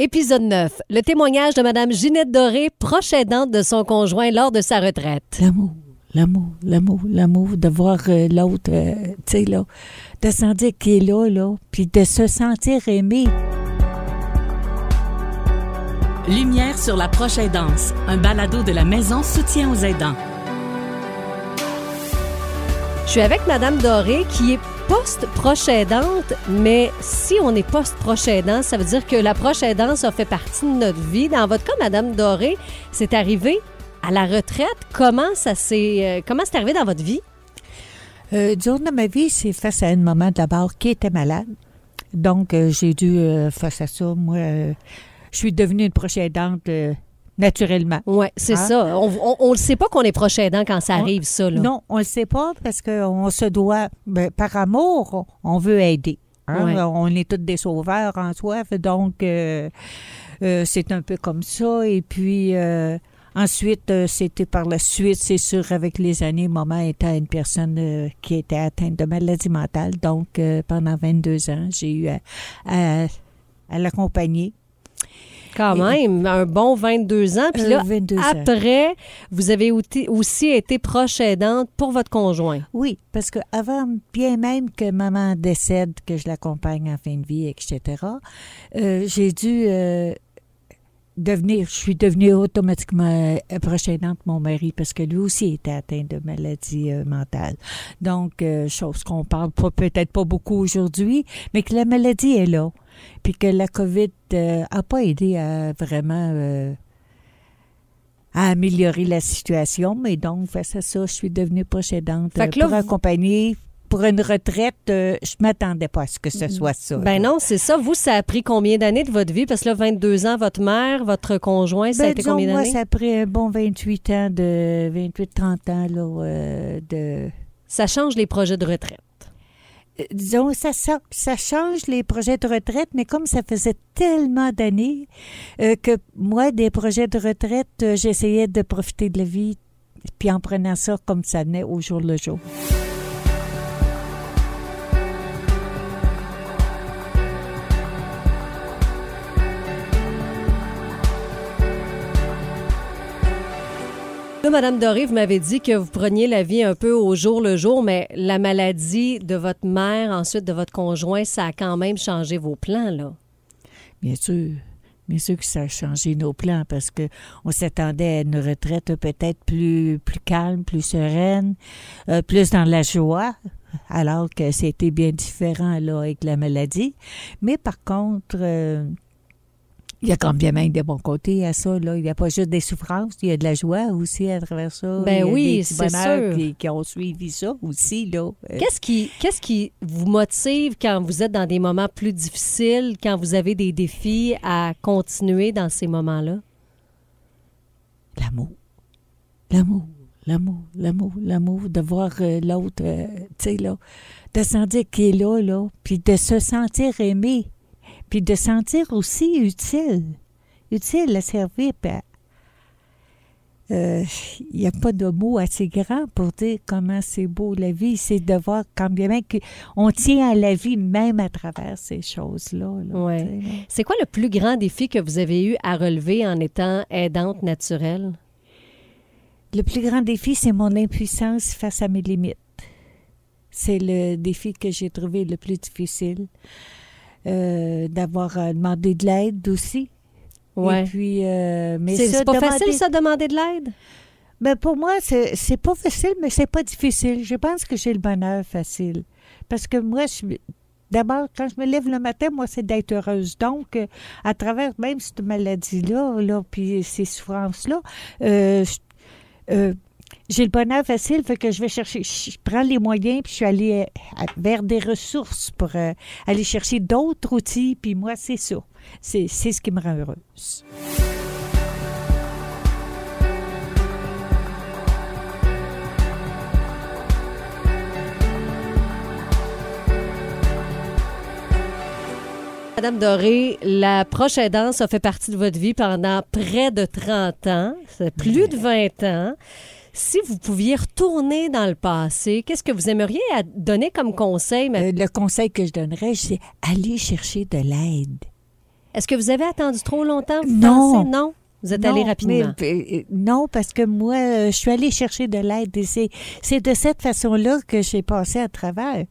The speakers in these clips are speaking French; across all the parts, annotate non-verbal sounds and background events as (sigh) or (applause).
Épisode 9. Le témoignage de Mme Ginette Doré, proche aidante de son conjoint lors de sa retraite. L'amour, l'amour, l'amour, l'amour, de voir euh, l'autre, euh, tu sais, là, de sentir qu'il est là, là, puis de se sentir aimé. Lumière sur la proche aidance, un balado de la maison soutien aux aidants. Je suis avec Mme Doré qui est post-proche mais si on est post-proche ça veut dire que la proche aidance a fait partie de notre vie. Dans votre cas, Mme Doré, c'est arrivé à la retraite. Comment ça s'est, euh, comment c'est arrivé dans votre vie? Euh, du jour de ma vie, c'est face à une maman d'abord qui était malade. Donc, euh, j'ai dû, euh, face à ça, moi, euh, je suis devenue une proche aidante naturellement. Oui, c'est Hein? ça. On ne le sait pas qu'on est proche aidant quand ça On- arrive, ça. Là. Non, on ne le sait pas parce qu'on se doit, ben, par amour, on veut aider. hein? Ouais. On est tous des sauveurs en soi, fait donc euh, euh, c'est un peu comme ça. Et puis euh, ensuite, c'était par la suite, c'est sûr, avec les années, maman était une personne qui était atteinte de maladie mentale. Donc pendant 22 ans, j'ai eu à, à- à l'accompagner. Quand même, un bon 22 ans. Puis Euh, là, 22 ans. après, vous avez aussi été proche aidante pour votre conjoint. Oui, parce que avant, bien même que maman décède, que je l'accompagne en fin de vie, etc., euh, j'ai dû euh, devenir, je suis devenue automatiquement euh, proche aidante de mon mari parce que lui aussi était atteint de maladie euh, mentale. Donc, euh, chose qu'on parle pas, peut-être pas beaucoup aujourd'hui, mais que la maladie est là. Puis que la COVID euh, a pas aidé à vraiment euh, à améliorer la situation. Mais donc, face à ça, je suis devenue là, pour vous- accompagner. Pour une retraite, euh, je m'attendais pas à ce que ce soit ça. Ben non, c'est ça. Vous, ça a pris combien d'années de votre vie? Parce que là, 22 ans, votre mère, votre conjoint, ça a Ben, été combien moi, d'années? ça a pris un bon 28 ans de 28-30 ans là, euh, de Ça change les projets de retraite. Euh, disons, ça, ça, ça change les projets de retraite, mais comme ça faisait tellement d'années euh, que moi, des projets de retraite, j'essayais de profiter de la vie, puis en prenant ça comme ça venait au jour le jour. Madame Doré, vous m'avez dit que vous preniez la vie un peu au jour le jour, mais la maladie de votre mère, ensuite de votre conjoint, ça a quand même changé vos plans, là. Bien sûr. Bien sûr que ça a changé nos plans parce que on s'attendait à une retraite peut-être plus, plus calme, plus sereine, euh, plus dans la joie, alors que c'était bien différent là avec la maladie. Mais par contre, euh, il y a quand bien même des bons côtés à ça. Là. Il n'y a pas juste des souffrances, il y a de la joie aussi à travers ça. Ben il y a oui, c'est sûr. Qui, qui ont suivi ça aussi. Là. Euh, Qu'est-ce qui, qu'est-ce qui vous motive quand vous êtes dans des moments plus difficiles, quand vous avez des défis à continuer dans ces moments-là? L'amour. L'amour. L'amour, l'amour, l'amour, de voir euh, l'autre, euh, tu sais, là, de sentir qu'il est là, là, puis de se sentir aimé, puis de sentir aussi utile, utile à servir. euh, Il n'y a pas de mots assez grands pour dire comment c'est beau la vie. C'est de voir quand bien même qu'on tient à la vie même à travers ces choses-là. là, Ouais. C'est quoi le plus grand défi que vous avez eu à relever en étant aidante naturelle? Le plus grand défi, c'est mon impuissance face à mes limites. C'est le défi que j'ai trouvé le plus difficile. Euh, d'avoir à demander de l'aide aussi. Ouais. Et puis, euh, mais C'est ça, c'est pas demander- facile, ça, demander de l'aide? Ben, pour moi, c'est c'est pas facile, mais c'est pas difficile. Je pense que j'ai le bonheur facile. Parce que moi, je, d'abord, quand je me lève le matin, moi, c'est d'être heureuse. Donc, euh, à travers même cette maladie-là, là, puis ces souffrances-là, euh, je- euh, j'ai le bonheur facile, fait que je vais chercher, je prends les moyens, puis je suis allée euh, vers des ressources pour euh, aller chercher d'autres outils, puis moi, c'est ça. C'est ce qui me rend heureuse. Madame Doré, la proche aidance a fait partie de votre vie pendant près de 30 ans, plus de 20 ans. Si vous pouviez retourner dans le passé, qu'est-ce que vous aimeriez à donner comme conseil? Euh, le conseil que je donnerais, c'est aller chercher de l'aide. Est-ce que vous avez attendu trop longtemps? Vous Non. pensez? Non? Vous êtes allé rapidement. mais, euh, non, parce que moi, euh, je suis allée chercher de l'aide et c'est, c'est de cette façon-là que j'ai passé à travers.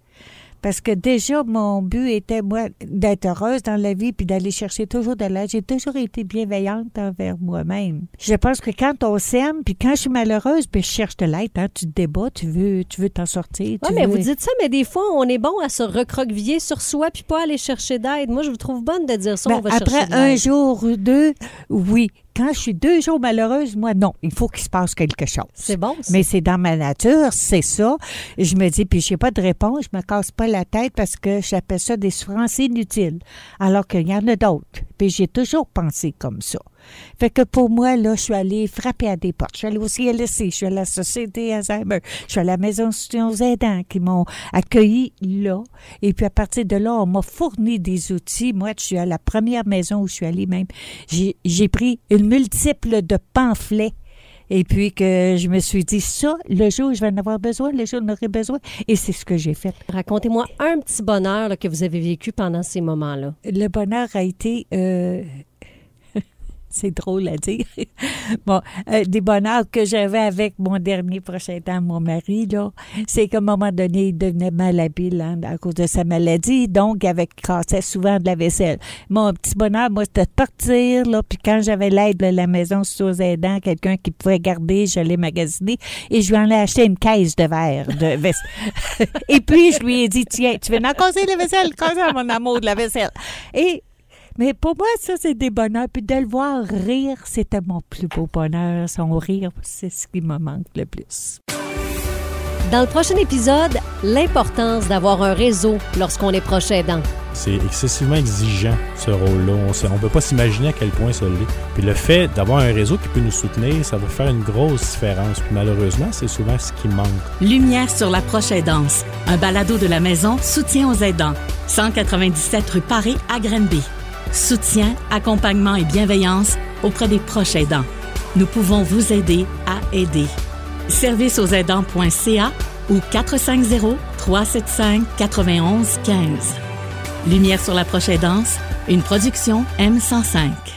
Parce que déjà, mon but était, moi, d'être heureuse dans la vie puis d'aller chercher toujours de l'aide. J'ai toujours été bienveillante envers moi-même. Je pense que quand on s'aime, puis quand je suis malheureuse, puis je cherche de l'aide, hein, tu te débats, tu veux, tu veux t'en sortir. Oui, mais veux- vous dites ça, mais des fois, on est bon à se recroqueviller sur soi puis pas aller chercher d'aide. Moi, je vous trouve bonne de dire ça. Ben, on va après chercher de un jour ou deux, oui. Quand je suis deux jours malheureuse, moi, non. Il faut qu'il se passe quelque chose. C'est bon, ça. Mais c'est dans ma nature, c'est ça. Je me dis, puis j'ai pas de réponse, je me casse pas la tête parce que j'appelle ça des souffrances inutiles. Alors qu'il y en a d'autres. Puis j'ai toujours pensé comme ça. Fait que pour moi, là, je suis allée frapper à des portes. Je suis allée au CLSC, je suis allée à la Société Alzheimer, je suis allée à la Maison aux aidants qui m'ont accueilli là. Et puis à partir de là, on m'a fourni des outils. Moi, je suis à la première maison où je suis allée même. J'ai j'ai pris une multiple de pamphlets. Et puis que je me suis dit, ça, le jour où je vais en avoir besoin, le jour où j'en aurai besoin. Et c'est ce que j'ai fait. Racontez-moi un petit bonheur là, que vous avez vécu pendant ces moments-là. Le bonheur a été... euh, C'est drôle à dire. (laughs) bon, euh, des bonheurs que j'avais avec mon dernier prochain temps, mon mari, là, c'est qu'à un moment donné, il devenait malhabile hein, à cause de sa maladie, donc il avait cassé souvent de la vaisselle. Mon petit bonheur, moi, c'était de partir, là, puis quand j'avais l'aide de la maison sous aux aidants, quelqu'un qui pouvait garder, je l'ai magasiné, et je lui en ai acheté une caisse de verre de vaisselle. (laughs) et puis, je lui ai dit, tiens, tu veux en casser la vaisselle? Casse mon amour de la vaisselle. Et mais pour moi, ça, c'est des bonheurs. Puis de le voir rire, c'était mon plus beau bonheur. Son rire, c'est ce qui me manque le plus. Dans le prochain épisode, l'importance d'avoir un réseau lorsqu'on est proche aidant. C'est excessivement exigeant, ce rôle-là. On ne peut pas s'imaginer à quel point ça l'est. Puis le fait d'avoir un réseau qui peut nous soutenir, ça va faire une grosse différence. Puis malheureusement, c'est souvent ce qui manque. Lumière sur la proche aidance. Un balado de la maison Soutien aux aidants. 197 rue Paré à Grenby. Soutien, accompagnement et bienveillance auprès des proches aidants. Nous pouvons vous aider à aider. Service aux aidants.ca ou 450-375-9115. Lumière sur la proche aidance, une production M105.